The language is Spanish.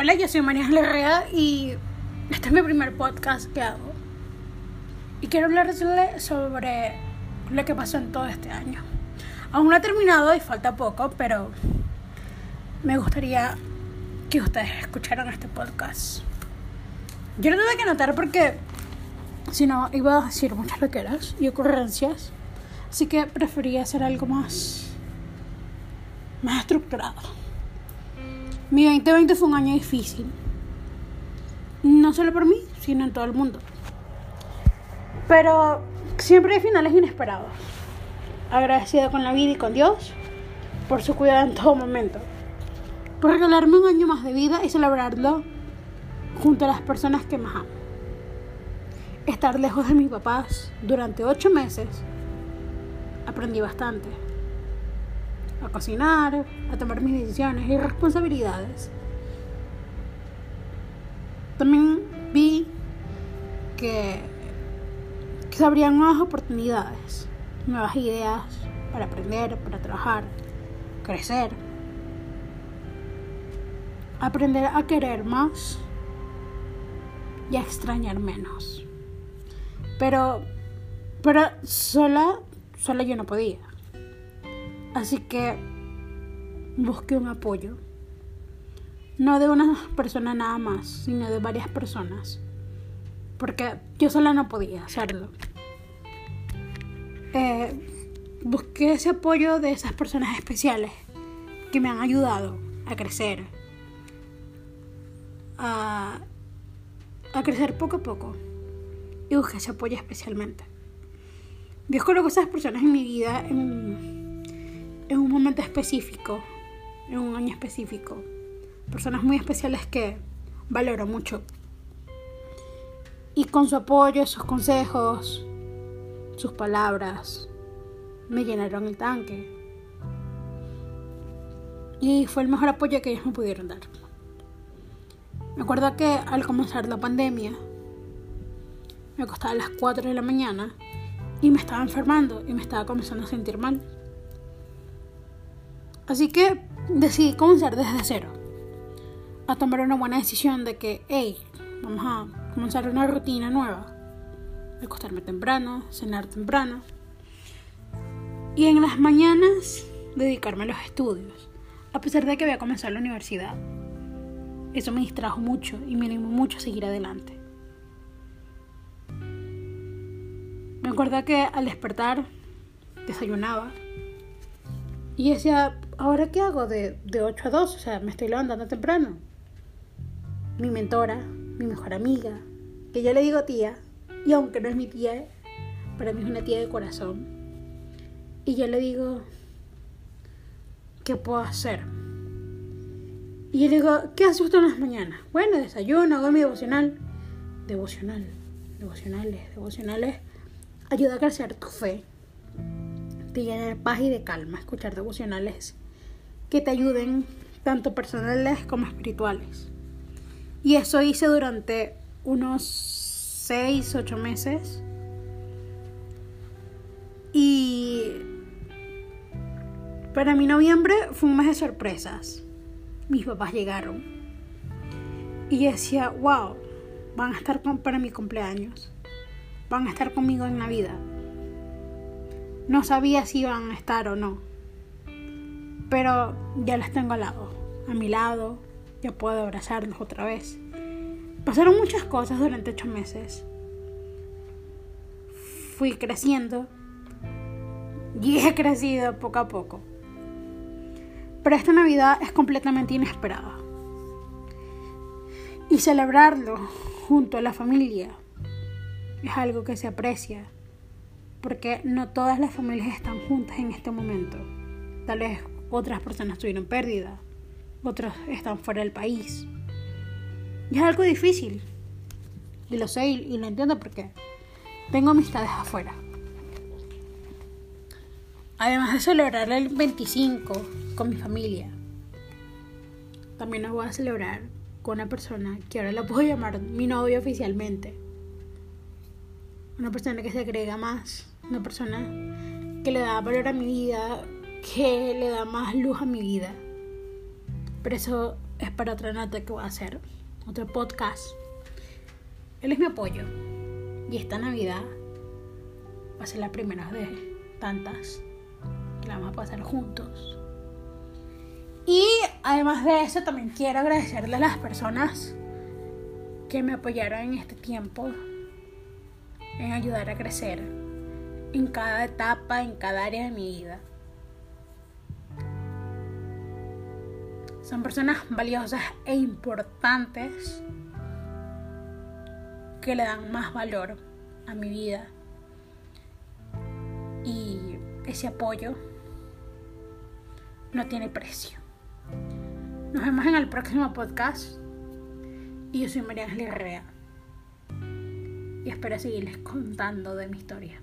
Hola, yo soy María Larrea y este es mi primer podcast que hago. Y quiero hablarles sobre lo que pasó en todo este año. Aún no ha terminado y falta poco, pero me gustaría que ustedes escucharan este podcast. Yo lo tuve que anotar porque si no iba a decir muchas loqueras y ocurrencias, así que preferí hacer algo más, más estructurado. Mi 2020 fue un año difícil. No solo por mí, sino en todo el mundo. Pero siempre hay finales inesperados. Agradecida con la vida y con Dios por su cuidado en todo momento. Por regalarme un año más de vida y celebrarlo junto a las personas que más amo. Estar lejos de mis papás durante ocho meses aprendí bastante a cocinar, a tomar mis decisiones y responsabilidades. También vi que, que se abrían nuevas oportunidades, nuevas ideas para aprender, para trabajar, crecer, aprender a querer más y a extrañar menos. Pero, pero sola, sola yo no podía. Así que busqué un apoyo. No de una persona nada más, sino de varias personas. Porque yo sola no podía hacerlo. Eh, busqué ese apoyo de esas personas especiales que me han ayudado a crecer. A, crecer poco a poco. Y busqué ese apoyo especialmente. Dios colocó esas personas en mi vida en en un momento específico, en un año específico. Personas muy especiales que valoro mucho. Y con su apoyo, sus consejos, sus palabras, me llenaron el tanque. Y fue el mejor apoyo que ellos me pudieron dar. Me acuerdo que al comenzar la pandemia, me acostaba a las 4 de la mañana y me estaba enfermando y me estaba comenzando a sentir mal. Así que decidí comenzar desde cero. A tomar una buena decisión de que, hey, vamos a comenzar una rutina nueva. Acostarme temprano, cenar temprano. Y en las mañanas dedicarme a los estudios. A pesar de que había comenzado la universidad. Eso me distrajo mucho y me animó mucho a seguir adelante. Me acuerdo que al despertar desayunaba y decía, ¿ahora qué hago de, de 8 a 2? O sea, me estoy levantando temprano. Mi mentora, mi mejor amiga, que yo le digo tía, y aunque no es mi tía, para mí es una tía de corazón. Y yo le digo, ¿qué puedo hacer? Y yo le digo, ¿qué haces usted en las mañanas? Bueno, desayuno, hago mi devocional. Devocional, devocionales, devocionales. Ayuda a crecer tu fe te llena de paz y de calma escuchar devocionales que te ayuden tanto personales como espirituales. Y eso hice durante unos 6, 8 meses. Y para mi noviembre fue un mes de sorpresas. Mis papás llegaron. Y decía, wow, van a estar para mi cumpleaños. Van a estar conmigo en Navidad. No sabía si iban a estar o no. Pero ya las tengo al lado, a mi lado, ya puedo abrazarlos otra vez. Pasaron muchas cosas durante ocho meses. Fui creciendo y he crecido poco a poco. Pero esta Navidad es completamente inesperada. Y celebrarlo junto a la familia es algo que se aprecia porque no todas las familias están juntas en este momento. Tal vez otras personas tuvieron pérdida, otros están fuera del país. Y es algo difícil. Y lo sé y, lo entiendo porque tengo amistades afuera. Además de celebrar el 25 con mi familia, también lo voy a celebrar con una persona que ahora la puedo llamar mi novio oficialmente. Una persona que se agrega más una persona que le da valor a mi vida, que le da más luz a mi vida. Por eso es para otra nota que voy a hacer, otro podcast. Él es mi apoyo. Y esta Navidad va a ser la primera de tantas que la vamos a pasar juntos. Y además de eso, también quiero agradecerle a las personas que me apoyaron en este tiempo, en ayudar a crecer, en cada etapa, en cada área de mi vida. Son personas valiosas e importantes que le dan más valor a mi vida. Y ese apoyo no tiene precio. Nos vemos en el próximo podcast. Y yo soy María Ángel Herrera. Y espero seguirles contando de mi historia.